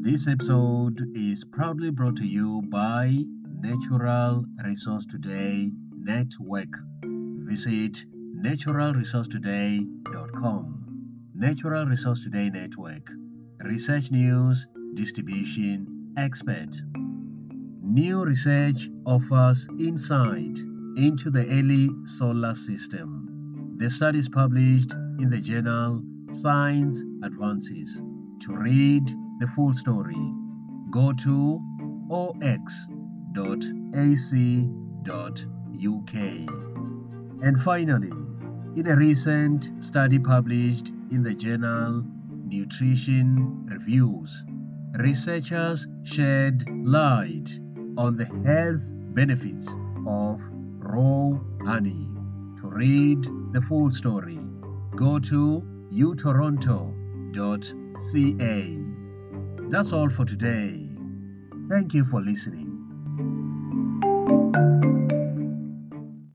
This episode is proudly brought to you by Natural Resource Today Network. Visit naturalresourcetoday.com. Natural Resource Today Network. Research news, distribution, expert. New research offers insight into the early solar system. The study is published in the journal Science Advances. To read the full story, go to ox.ac.uk. And finally, in a recent study published in the journal Nutrition Reviews, researchers shed light on the health benefits of raw honey. To read the full story, go to utoronto.ca. That's all for today. Thank you for listening.